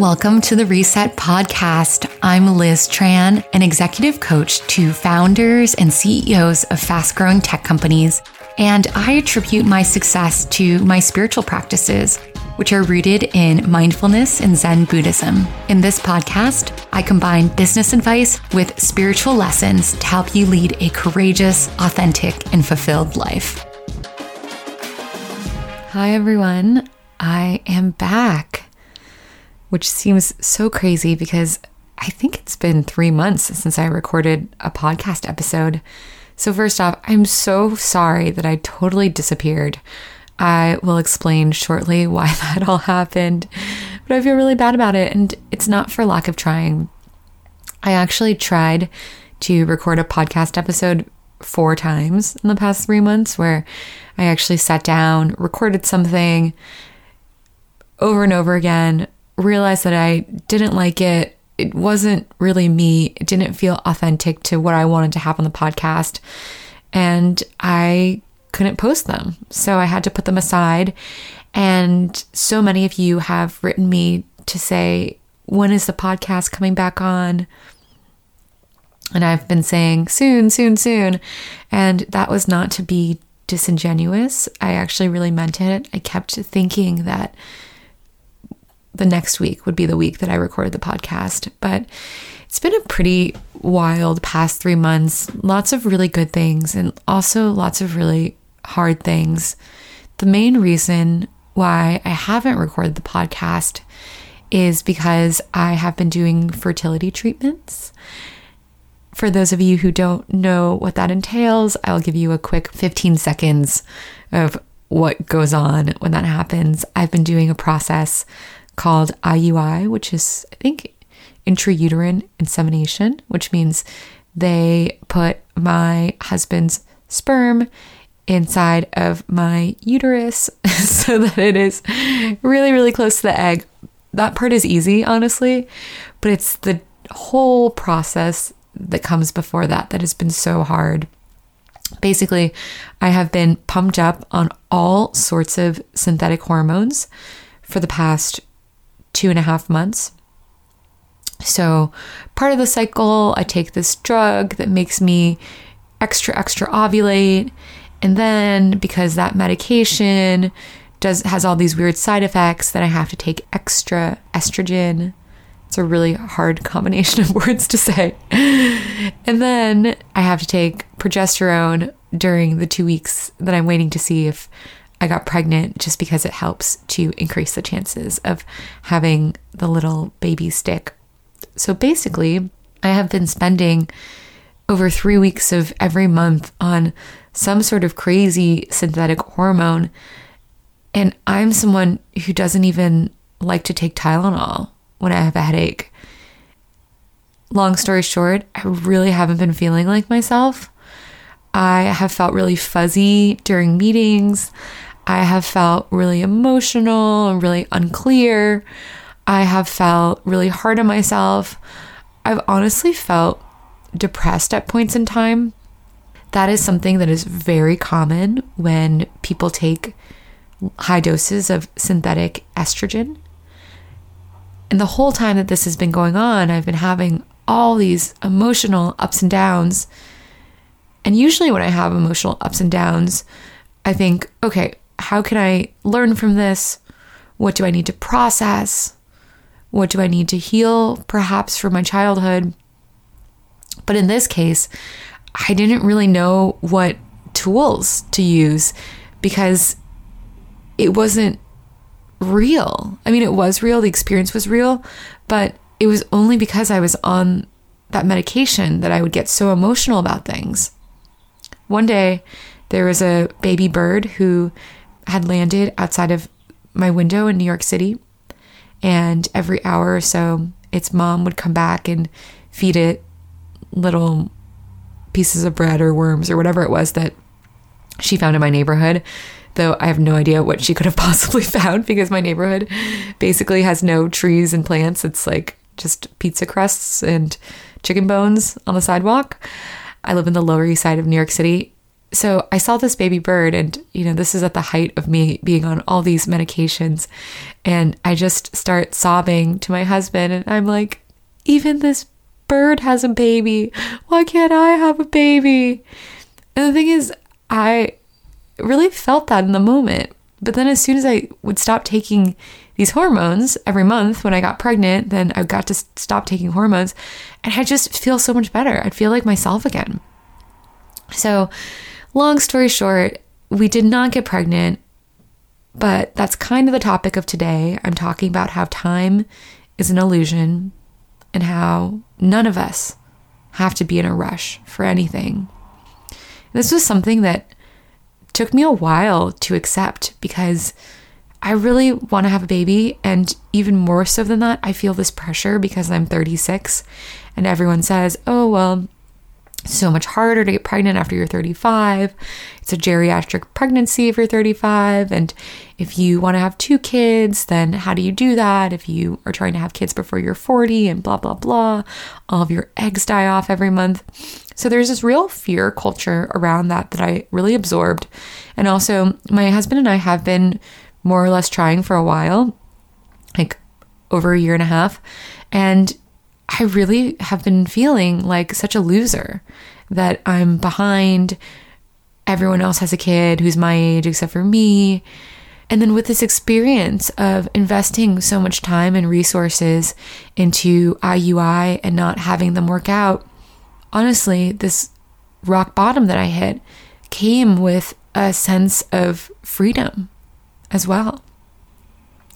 Welcome to the Reset Podcast. I'm Liz Tran, an executive coach to founders and CEOs of fast growing tech companies, and I attribute my success to my spiritual practices, which are rooted in mindfulness and Zen Buddhism. In this podcast, I combine business advice with spiritual lessons to help you lead a courageous, authentic, and fulfilled life. Hi, everyone. I am back which seems so crazy because I think it's been three months since I recorded a podcast episode. So, first off, I'm so sorry that I totally disappeared. I will explain shortly why that all happened, but I feel really bad about it, and it's not for lack of trying. I actually tried to record a podcast episode four times in the past three months where I actually sat down, recorded something over and over again, realized that I didn't like it. It wasn't really me. It didn't feel authentic to what I wanted to have on the podcast. And I couldn't post them. So I had to put them aside. And so many of you have written me to say, when is the podcast coming back on? And I've been saying soon, soon, soon. And that was not to be disingenuous. I actually really meant it. I kept thinking that the next week would be the week that I recorded the podcast. But it's been a pretty wild past three months. Lots of really good things and also lots of really hard things. The main reason why I haven't recorded the podcast is because I have been doing fertility treatments. For those of you who don't know what that entails, I'll give you a quick 15 seconds of what goes on when that happens. I've been doing a process called IUI, which is, I think, intrauterine insemination, which means they put my husband's sperm inside of my uterus so that it is really, really close to the egg. That part is easy, honestly, but it's the whole process that comes before that that has been so hard. Basically, I have been pumped up on all sorts of synthetic hormones for the past two and a half months. So, part of the cycle, I take this drug that makes me extra, extra ovulate. And then, because that medication does has all these weird side effects, that I have to take extra estrogen. It's a really hard combination of words to say. And then I have to take progesterone during the two weeks that I'm waiting to see if I got pregnant just because it helps to increase the chances of having the little baby stick. So basically, I have been spending over three weeks of every month on some sort of crazy synthetic hormone. And I'm someone who doesn't even like to take Tylenol when I have a headache. Long story short, I really haven't been feeling like myself. I have felt really fuzzy during meetings. I have felt really emotional and really unclear. I have felt really hard on myself. I've honestly felt depressed at points in time. That is something that is very common when people take high doses of synthetic estrogen. And the whole time that this has been going on, I've been having all these emotional ups and downs. And usually, when I have emotional ups and downs, I think, okay, how can I learn from this? What do I need to process? What do I need to heal, perhaps from my childhood? But in this case, I didn't really know what tools to use because it wasn't real. I mean, it was real, the experience was real, but it was only because I was on that medication that I would get so emotional about things. One day, there was a baby bird who had landed outside of my window in New York City. And every hour or so, its mom would come back and feed it little pieces of bread or worms or whatever it was that she found in my neighborhood. Though I have no idea what she could have possibly found because my neighborhood basically has no trees and plants. It's like just pizza crusts and chicken bones on the sidewalk. I live in the Lower East Side of New York City so I saw this baby bird, and you know, this is at the height of me being on all these medications. And I just start sobbing to my husband, and I'm like, even this bird has a baby. Why can't I have a baby? And the thing is, I really felt that in the moment. But then as soon as I would stop taking these hormones every month when I got pregnant, then I got to stop taking hormones and I just feel so much better. I'd feel like myself again. So, long story short, we did not get pregnant, but that's kind of the topic of today. I'm talking about how time is an illusion and how none of us have to be in a rush for anything. This was something that took me a while to accept because I really want to have a baby. And even more so than that, I feel this pressure because I'm 36 and everyone says, oh, well, so much harder to get pregnant after you're 35. It's a geriatric pregnancy if you're 35. And if you want to have two kids, then how do you do that? If you are trying to have kids before you're 40 and blah, blah, blah, all of your eggs die off every month. So there's this real fear culture around that that I really absorbed. And also, my husband and I have been more or less trying for a while, like over a year and a half. And I really have been feeling like such a loser that I'm behind. Everyone else has a kid who's my age except for me. And then with this experience of investing so much time and resources into IUI and not having them work out, honestly, this rock bottom that I hit came with a sense of freedom as well.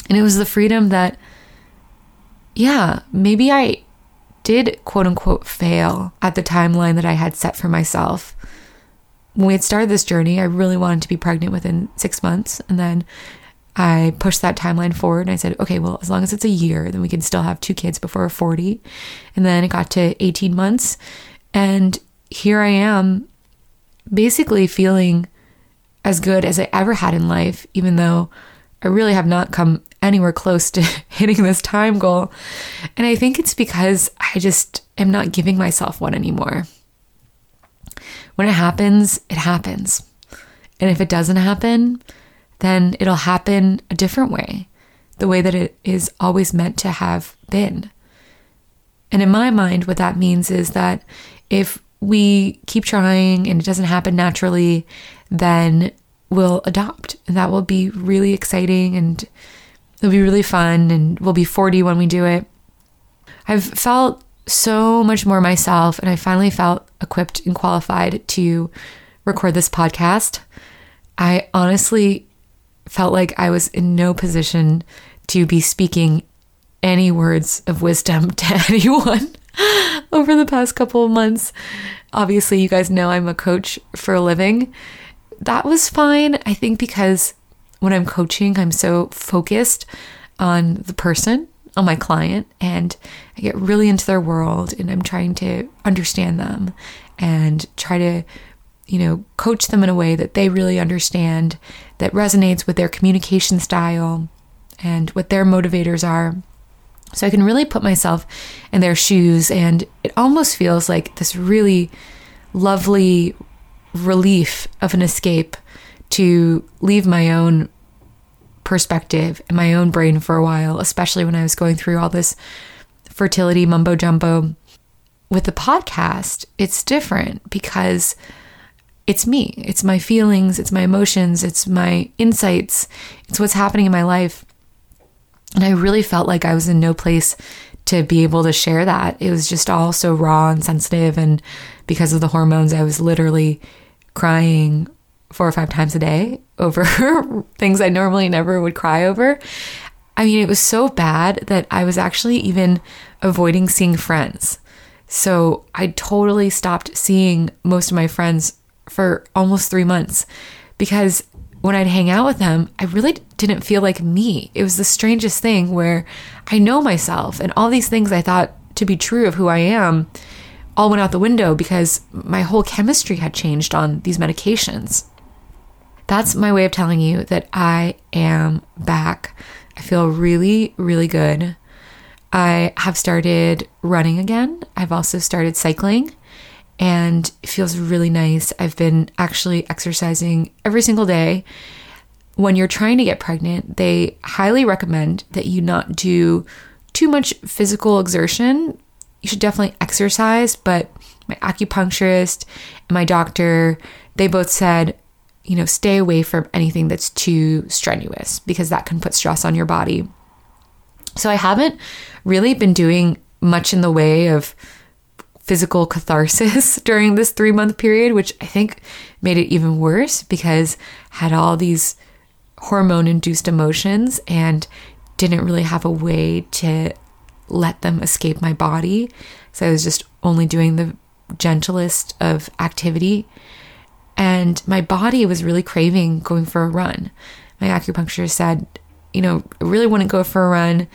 And it was the freedom that, yeah, maybe I did quote unquote fail at the timeline that I had set for myself. When we had started this journey, I really wanted to be pregnant within six months. And then I pushed that timeline forward and I said, okay, well, as long as it's a year, then we can still have two kids before 40. And then it got to 18 months. And here I am, basically feeling as good as I ever had in life, even though I really have not come anywhere close to hitting this time goal. And I think it's because I just am not giving myself one anymore. When it happens, it happens. And if it doesn't happen, then it'll happen a different way, the way that it is always meant to have been. And in my mind, what that means is that if we keep trying and it doesn't happen naturally, then we'll adopt. And that will be really exciting and it'll be really fun. And we'll be 40 when we do it. I've felt so much more myself, and I finally felt equipped and qualified to record this podcast. I honestly felt like I was in no position to be speaking any words of wisdom to anyone over the past couple of months. Obviously, you guys know I'm a coach for a living. That was fine, I think, because when I'm coaching, I'm so focused on the person, on my client, and I get really into their world and I'm trying to understand them and try to, you know, coach them in a way that they really understand, that resonates with their communication style and what their motivators are. So I can really put myself in their shoes, and it almost feels like this really lovely relief of an escape to leave my own perspective and my own brain for a while, especially when I was going through all this fertility mumbo jumbo. With the podcast, it's different because it's me, it's my feelings, it's my emotions, it's my insights, it's what's happening in my life. And I really felt like I was in no place to be able to share that. It was just all so raw and sensitive. And because of the hormones, I was literally crying four or five times a day over things I normally never would cry over. I mean, it was so bad that I was actually even avoiding seeing friends. So I totally stopped seeing most of my friends for almost three months because when I'd hang out with them, I really didn't feel like me. It was the strangest thing where I know myself and all these things I thought to be true of who I am all went out the window because my whole chemistry had changed on these medications. That's my way of telling you that I am back. I feel really, really good. I have started running again. I've also started cycling. and it feels really nice. I've been actually exercising every single day. When you're trying to get pregnant, they highly recommend that you not do too much physical exertion. You should definitely exercise, but my acupuncturist and my doctor, they both said, you know, stay away from anything that's too strenuous because that can put stress on your body. So I haven't really been doing much in the way of physical catharsis during this three month period, which I think made it even worse because I had all these hormone induced emotions and didn't really have a way to let them escape my body. So I was just only doing the gentlest of activity. And my body was really craving going for a run. My acupuncturist said, you know, I really want to go for a run.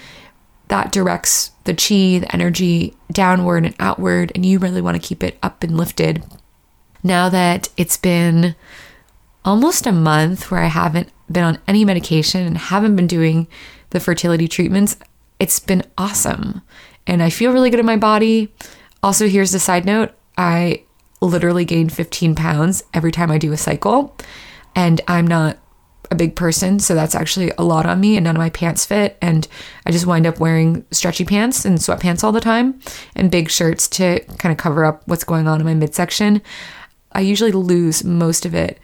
That directs the chi, the energy downward and outward, and you really want to keep it up and lifted. Now that it's been almost a month where I haven't been on any medication and haven't been doing the fertility treatments, it's been awesome. And I feel really good in my body. Also, here's the side note I literally gain 15 pounds every time I do a cycle. And I'm not a big person, so that's actually a lot on me, and none of my pants fit. And I just wind up wearing stretchy pants and sweatpants all the time and big shirts to kind of cover up what's going on in my midsection. I usually lose most of it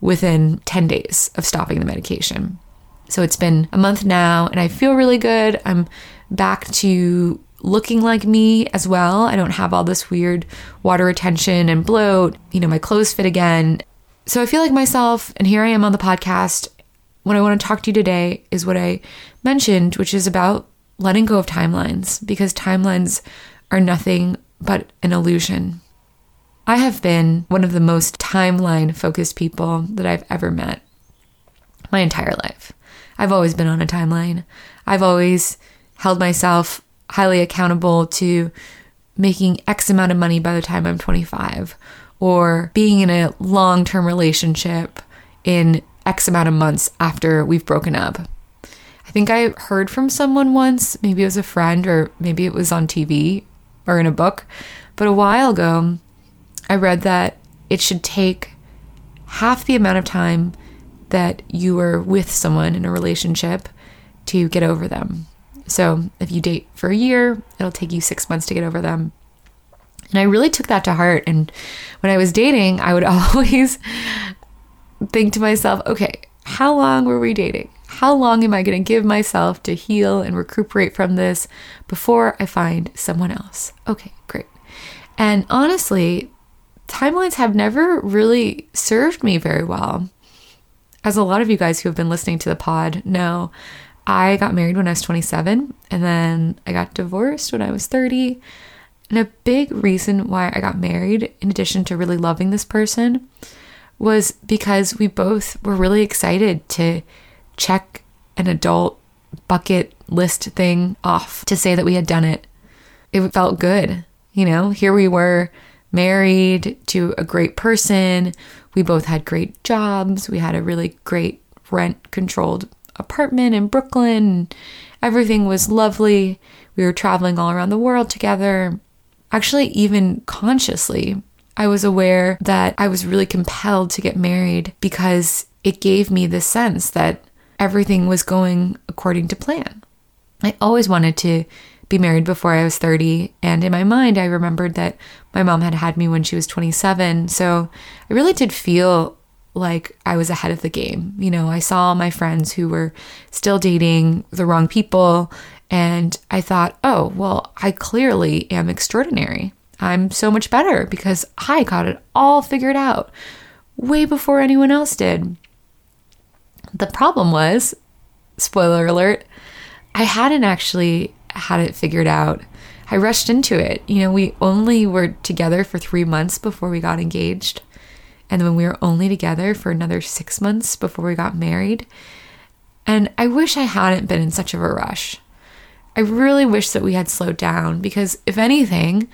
within 10 days of stopping the medication. So it's been a month now, and I feel really good. I'm back to looking like me as well. I don't have all this weird water retention and bloat. You know, my clothes fit again. So I feel like myself, and here I am on the podcast. What I want to talk to you today is what I mentioned, which is about letting go of timelines because timelines are nothing but an illusion. I have been one of the most timeline focused people that I've ever met my entire life. I've always been on a timeline. I've always held myself highly accountable to making X amount of money by the time I'm 25 or being in a long term relationship in X amount of months after we've broken up. I think I heard from someone once, maybe it was a friend or maybe it was on TV or in a book, but a while ago, I read that it should take half the amount of time that you were with someone in a relationship to get over them. So if you date for a year, it'll take you six months to get over them. And I really took that to heart. And when I was dating, I would always think to myself, okay, how long were we dating? How long am I going to give myself to heal and recuperate from this before I find someone else? Okay, great. And honestly, timelines have never really served me very well. As a lot of you guys who have been listening to the pod know, I got married when I was 27 and then I got divorced when I was 30. And a big reason why I got married, in addition to really loving this person, was because we both were really excited to check an adult bucket list thing off to say that we had done it. It felt good. You know, here we were married to a great person. We both had great jobs. We had a really great rent controlled apartment in Brooklyn. Everything was lovely. We were traveling all around the world together. Actually, even consciously, I was aware that I was really compelled to get married because it gave me the sense that everything was going according to plan. I always wanted to be married before I was 30. And in my mind, I remembered that my mom had had me when she was 27. So I really did feel like I was ahead of the game. You know, I saw my friends who were still dating the wrong people, and I thought, oh, well, I clearly am extraordinary. I'm so much better because I got it all figured out way before anyone else did. The problem was, spoiler alert, I hadn't actually had it figured out. I rushed into it. You know, we only were together for three months before we got engaged. And then we were only together for another six months before we got married. And I wish I hadn't been in such of a rush. I really wish that we had slowed down because, if anything,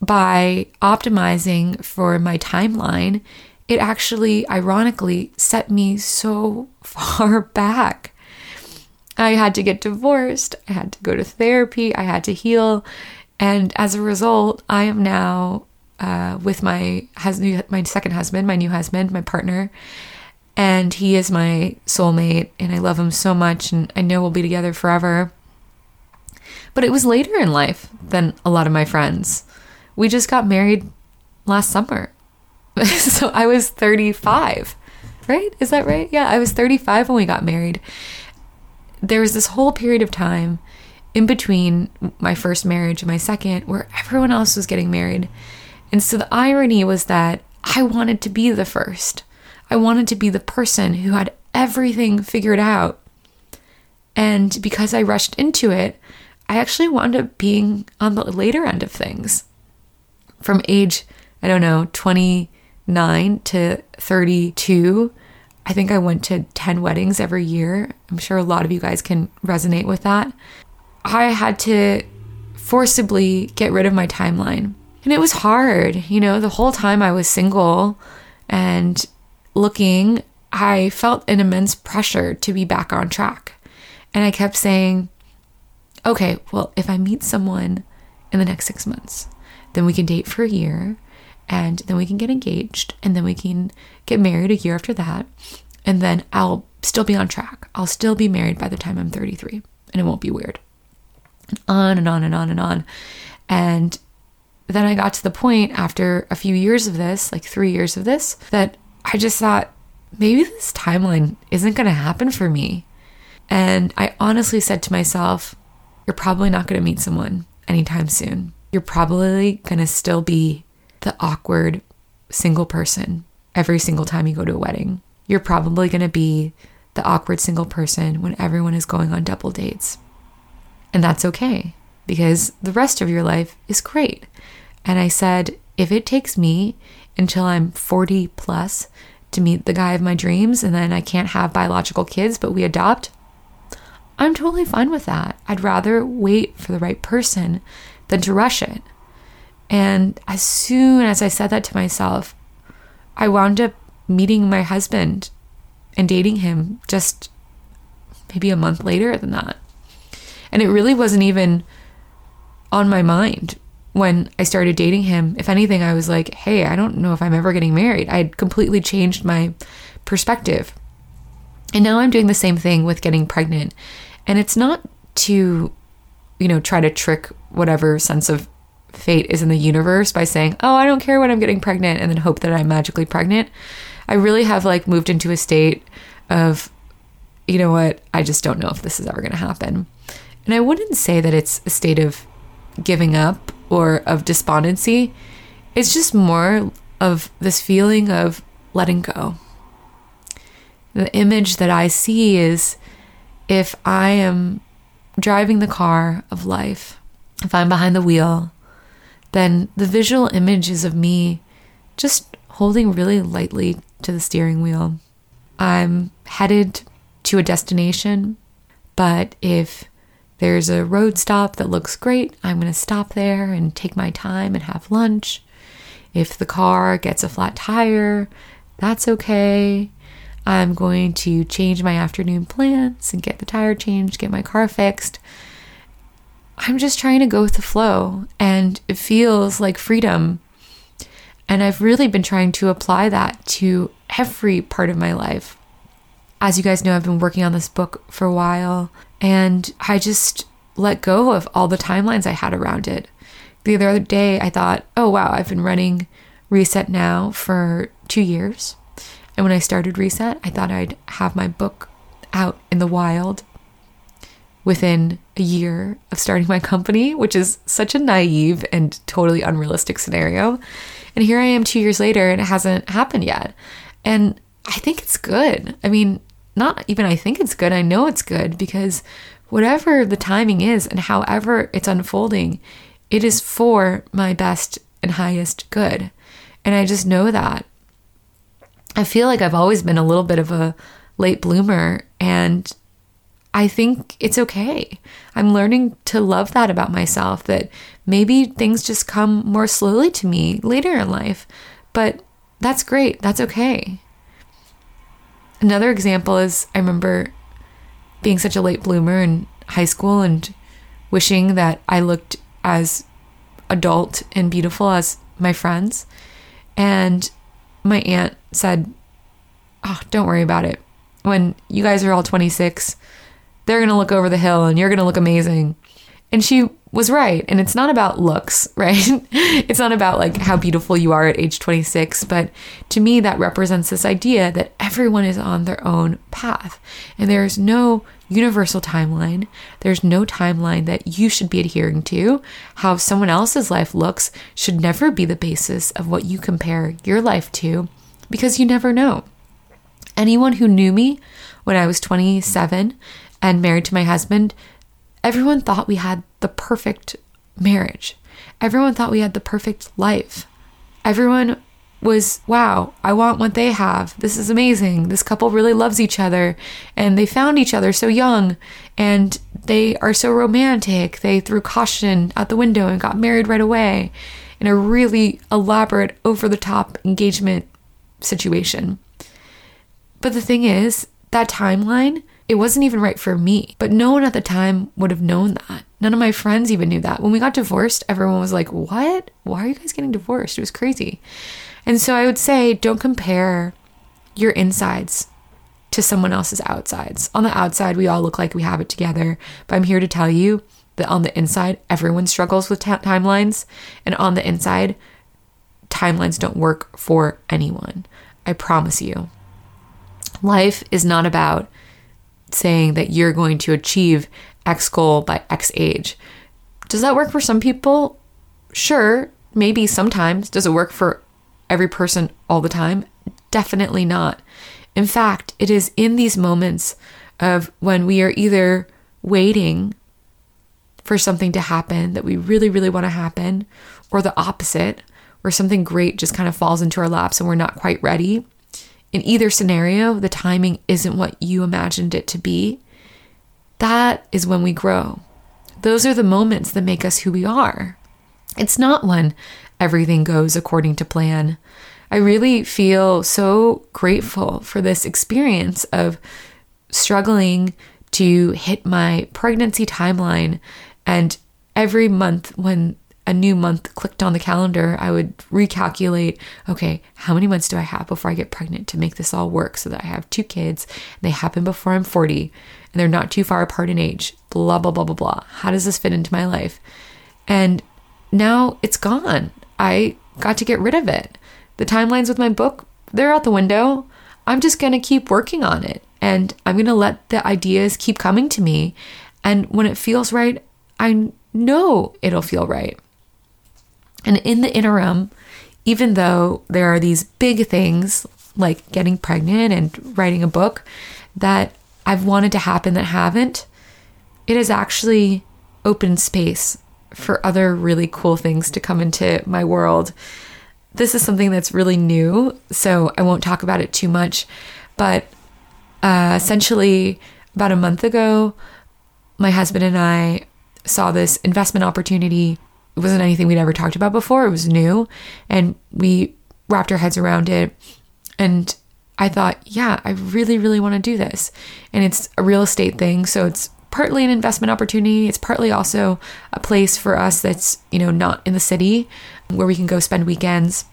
by optimizing for my timeline, it actually, ironically, set me so far back. I had to get divorced, I had to go to therapy, I had to heal. And as a result, I am now uh, with my my second husband, my new husband, my partner, and he is my soulmate, and I love him so much, and I know we'll be together forever. But it was later in life than a lot of my friends. We just got married last summer. so I was 35, right? Is that right? Yeah, I was 35 when we got married. There was this whole period of time in between my first marriage and my second where everyone else was getting married. And so the irony was that I wanted to be the first. I wanted to be the person who had everything figured out. And because I rushed into it, I actually wound up being on the later end of things. From age, I don't know, 29 to 32, I think I went to 10 weddings every year. I'm sure a lot of you guys can resonate with that. I had to forcibly get rid of my timeline. And it was hard. You know, the whole time I was single and looking, I felt an immense pressure to be back on track. And I kept saying, okay, well, if I meet someone in the next six months, then we can date for a year and then we can get engaged and then we can get married a year after that. And then I'll still be on track. I'll still be married by the time I'm 33 and it won't be weird. And on and on and on and on. And then I got to the point after a few years of this, like three years of this, that I just thought maybe this timeline isn't going to happen for me. And I honestly said to myself, you're probably not going to meet someone anytime soon. You're probably going to still be the awkward single person every single time you go to a wedding. You're probably going to be the awkward single person when everyone is going on double dates. And that's okay because the rest of your life is great. And I said, if it takes me until I'm 40 plus to meet the guy of my dreams and then I can't have biological kids, but we adopt, I'm totally fine with that. I'd rather wait for the right person than to rush it. And as soon as I said that to myself, I wound up meeting my husband and dating him just maybe a month later than that. And it really wasn't even on my mind when I started dating him. If anything, I was like, hey, I don't know if I'm ever getting married. I had completely changed my perspective. And now I'm doing the same thing with getting pregnant. And it's not to, you know, try to trick whatever sense of fate is in the universe by saying, oh, I don't care when I'm getting pregnant and then hope that I'm magically pregnant. I really have like moved into a state of, you know what, I just don't know if this is ever going to happen. And I wouldn't say that it's a state of giving up or of despondency. It's just more of this feeling of letting go. The image that I see is if I am driving the car of life, if I'm behind the wheel, then the visual image is of me just holding really lightly to the steering wheel. I'm headed to a destination, but if there's a road stop that looks great, I'm going to stop there and take my time and have lunch. If the car gets a flat tire, that's okay. I'm going to change my afternoon plans and get the tire changed, get my car fixed. I'm just trying to go with the flow, and it feels like freedom. And I've really been trying to apply that to every part of my life. As you guys know, I've been working on this book for a while, and I just let go of all the timelines I had around it. The other day, I thought, oh wow, I've been running Reset now for two years. And when I started Reset, I thought I'd have my book out in the wild within a year of starting my company, which is such a naive and totally unrealistic scenario. And here I am two years later and it hasn't happened yet. And I think it's good. I mean, not even I think it's good, I know it's good because whatever the timing is and however it's unfolding, it is for my best and highest good. And I just know that. I feel like I've always been a little bit of a late bloomer and I think it's okay. I'm learning to love that about myself that maybe things just come more slowly to me later in life, but that's great. That's okay. Another example is I remember being such a late bloomer in high school and wishing that I looked as adult and beautiful as my friends. And my aunt said, Oh, don't worry about it. When you guys are all 26, they're going to look over the hill and you're going to look amazing. And she was right. And it's not about looks, right? it's not about like how beautiful you are at age 26. But to me, that represents this idea that everyone is on their own path. And there's no universal timeline. There's no timeline that you should be adhering to. How someone else's life looks should never be the basis of what you compare your life to because you never know. Anyone who knew me when I was 27 and married to my husband Everyone thought we had the perfect marriage. Everyone thought we had the perfect life. Everyone was, wow, I want what they have. This is amazing. This couple really loves each other and they found each other so young and they are so romantic. They threw caution out the window and got married right away in a really elaborate, over the top engagement situation. But the thing is, that timeline it wasn't even right for me. But no one at the time would have known that. None of my friends even knew that. When we got divorced, everyone was like, What? Why are you guys getting divorced? It was crazy. And so I would say, don't compare your insides to someone else's outsides. On the outside, we all look like we have it together. But I'm here to tell you that on the inside, everyone struggles with t- timelines. And on the inside, timelines don't work for anyone. I promise you. Life is not about saying that you're going to achieve X goal by X age. Does that work for some people? Sure, maybe sometimes. Does it work for every person all the time? Definitely not. In fact, it is in these moments of when we are either waiting for something to happen that we really, really want to happen, or the opposite, where something great just kind of falls into our laps and we're not quite ready. In either scenario, the timing isn't what you imagined it to be. That is when we grow. Those are the moments that make us who we are. It's not when everything goes according to plan. I really feel so grateful for this experience of struggling to hit my pregnancy timeline. And every month, when a new month clicked on the calendar, I would recalculate okay, how many months do I have before I get pregnant to make this all work so that I have two kids they happen before I'm 40 and they're not too far apart in age, blah, blah, blah, blah, blah. How does this fit into my life? And now it's gone. I got to get rid of it. The timelines with my book, they're out the window. I'm just going to keep working on it and I'm going to let the ideas keep coming to me. And when it feels right, I know it'll feel right. And in the interim, even though there are these big things like getting pregnant and writing a book that I've wanted to happen that haven't, it has actually opened space for other really cool things to come into my world. This is something that's really new, so I won't talk about it too much. But uh, essentially, about a month ago, my husband and I saw this investment opportunity it wasn't anything we'd ever talked about before. It was new and we wrapped our heads around it. And I thought, yeah, I really, really want to do this. And it's a real estate thing. So it's partly an investment opportunity. It's partly also a place for us that's, you know, not in the city where we can go spend weekends.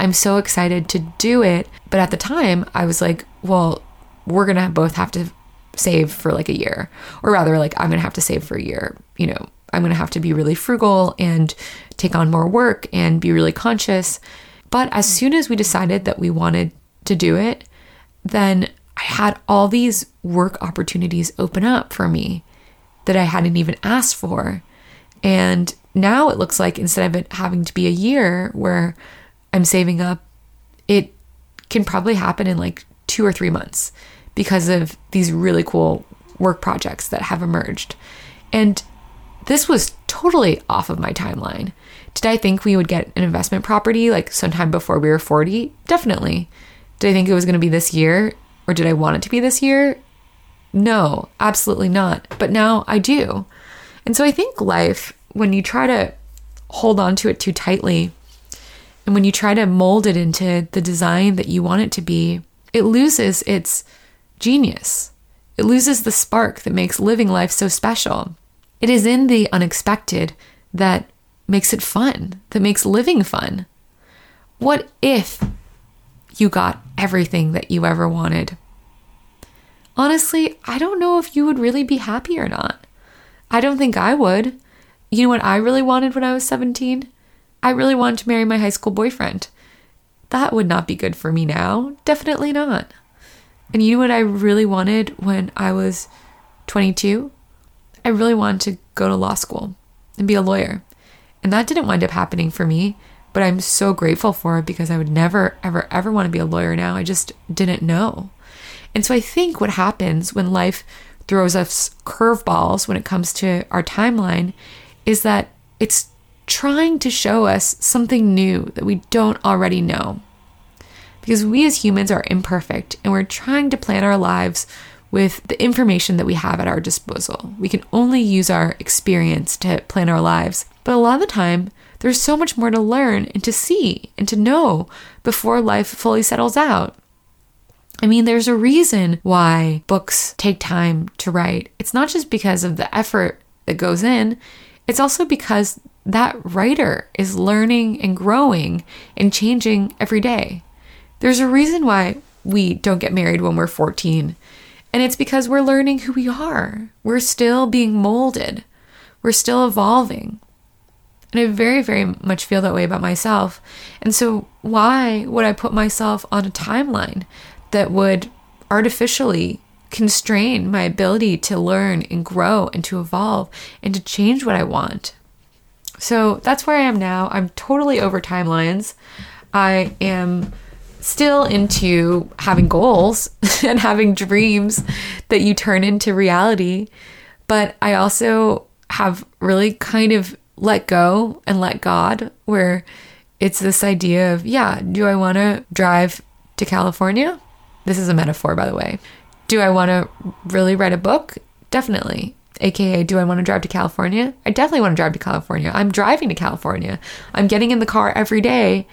I'm so excited to do it. But at the time, I was like, well, we're going to both have to save for like a year. Or rather, like, I'm going to have to save for a year, you know, I'm going to have to be really frugal and take on more work and be really conscious. But as hmm. soon as we decided that we wanted to do it, then I had all these work opportunities open up for me that I hadn't even asked for. And now it looks like instead of it having to be a year where I'm saving up, it can probably happen in like two or three months because of these really cool work projects that have emerged. And this was totally off of my timeline. Did I think we would get an investment property like sometime before we were 40? Definitely. Did I think it was going to be this year or did I want it to be this year? No, absolutely not. But now I do. And so I think life, when you try to hold on to it too tightly and when you try to mold it into the design that you want it to be, it loses its genius. It loses the spark that makes living life so special. It is in the unexpected that makes it fun, that makes living fun. What if you got everything that you ever wanted? Honestly, I don't know if you would really be happy or not. I don't think I would. You know what I really wanted when I was 17? I really wanted to marry my high school boyfriend. That would not be good for me now. Definitely not. And you know what I really wanted when I was 22? I really wanted to go to law school and be a lawyer. And that didn't wind up happening for me, but I'm so grateful for it because I would never, ever, ever want to be a lawyer now. I just didn't know. And so I think what happens when life throws us curveballs when it comes to our timeline is that it's trying to show us something new that we don't already know. Because we as humans are imperfect and we're trying to plan our lives with the information that we have at our disposal. We can only use our experience to plan our lives. But a lot of the time, there's so much more to learn and to see and to know before life fully settles out. I mean, there's a reason why books take time to write. It's not just because of the effort that goes in, it's also because that writer is learning and growing and changing every day. There's a reason why we don't get married when we're 14, and it's because we're learning who we are. We're still being molded, we're still evolving. And I very, very much feel that way about myself. And so, why would I put myself on a timeline that would artificially constrain my ability to learn and grow and to evolve and to change what I want? So that's where I am now. I'm totally over timelines. I am still into having goals and having dreams that you turn into reality. But I also have really kind of let go and let God, where it's this idea of, yeah, do I want to drive to California? This is a metaphor, by the way. Do I want to really write a book? Definitely. AKA, do I want to drive to California? I definitely want to drive to California. I'm driving to California. I'm getting in the car every day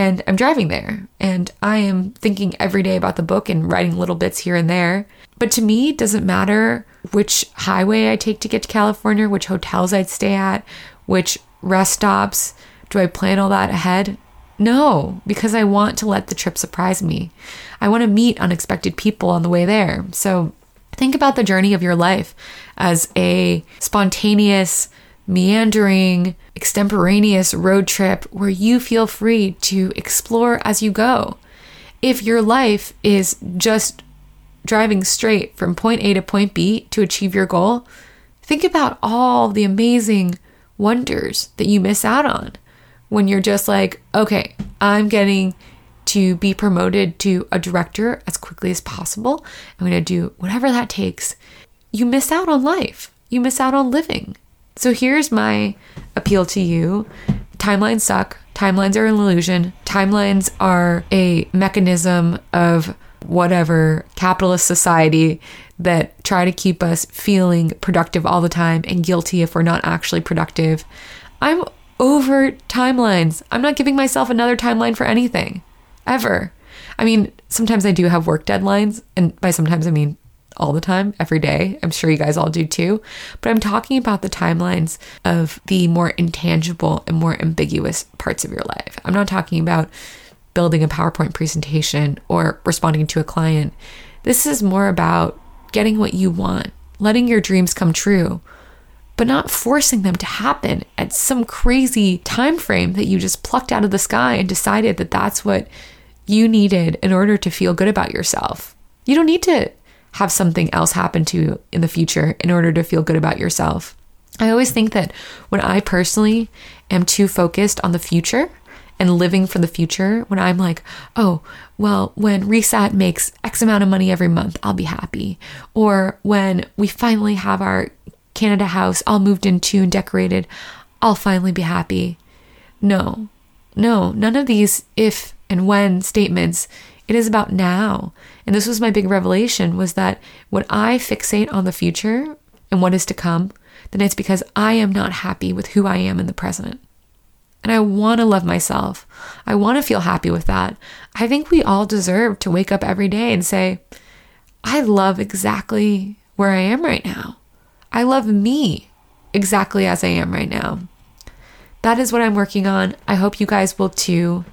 and I'm driving there. And I am thinking every day about the book and writing little bits here and there. But to me, it doesn't matter which highway I take to get to California, which hotels I'd stay at, which rest stops. Do I plan all that ahead? No, because I want to let the trip surprise me. I want to meet unexpected people on the way there. So think about the journey of your life as a spontaneous, meandering, extemporaneous road trip where you feel free to explore as you go. If your life is just driving straight from point A to point B to achieve your goal, think about all the amazing wonders that you miss out on when you're just like, okay, I'm getting to be promoted to a director as quickly as possible. I'm going to do whatever that takes. You miss out on life. You miss out on living. So here's my appeal to you timelines suck. Timelines are an illusion. Timelines are a mechanism of whatever capitalist society that try to keep us feeling productive all the time and guilty if we're not actually productive. I'm over timelines. I'm not giving myself another timeline for anything ever. I mean, sometimes I do have work deadlines, and by sometimes I mean all the time, every day. I'm sure you guys all do too. But I'm talking about the timelines of the more intangible and more ambiguous parts of your life. I'm not talking about building a PowerPoint presentation or responding to a client. This is more about getting what you want, letting your dreams come true, but not forcing them to happen at some crazy time frame that you just plucked out of the sky and decided that that's what you needed in order to feel good about yourself. You don't need to have something else happen to you in the future in order to feel good about yourself. I always think that when I personally am too focused on the future and living for the future, when I'm like, oh, well, when Reset makes X amount of money every month, I'll be happy. Or when we finally have our Canada house all moved into and decorated, I'll finally be happy. No, no, none of these if and when statements. It is about now. And this was my big revelation was that when I fixate on the future and what is to come, then it's because I am not happy with who I am in the present. And I want to love myself. I want to feel happy with that. I think we all deserve to wake up every day and say, I love exactly where I am right now. I love me exactly as I am right now. That is what I'm working on. I hope you guys will too.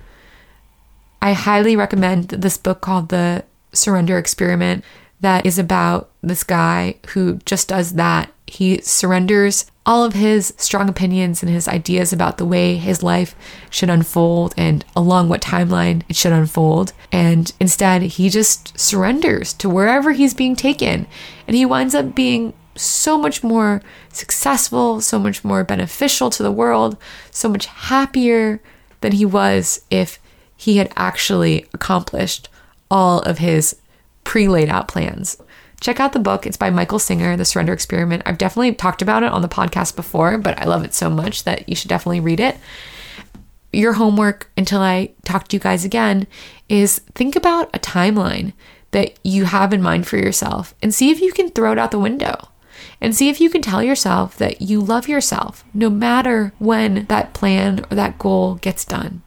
I highly recommend this book called The Surrender Experiment that is about this guy who just does that. He surrenders all of his strong opinions and his ideas about the way his life should unfold and along what timeline it should unfold. And instead, he just surrenders to wherever he's being taken. And he winds up being so much more successful, so much more beneficial to the world, so much happier than he was if he had actually accomplished all of his pre laid out plans. Check out the book. It's by Michael Singer, The Surrender Experiment. I've definitely talked about it on the podcast before, but I love it so much that you should definitely read it. Your homework until I talk to you guys again is think about a timeline that you have in mind for yourself and see if you can throw it out the window and see if you can tell yourself that you love yourself no matter when that plan or that goal gets done.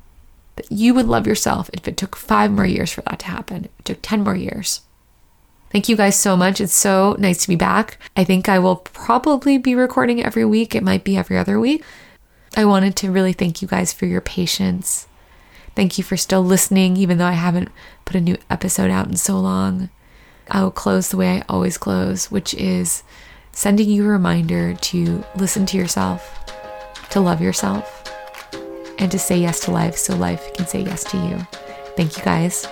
That you would love yourself if it took five more years for that to happen, it took 10 more years. Thank you guys so much. It's so nice to be back. I think I will probably be recording every week. It might be every other week. I wanted to really thank you guys for your patience. Thank you for still listening, even though I haven't put a new episode out in so long. I will close the way I always close, which is sending you a reminder to listen to yourself, to love yourself, and to say yes to life so life can say yes to you. Thank you guys.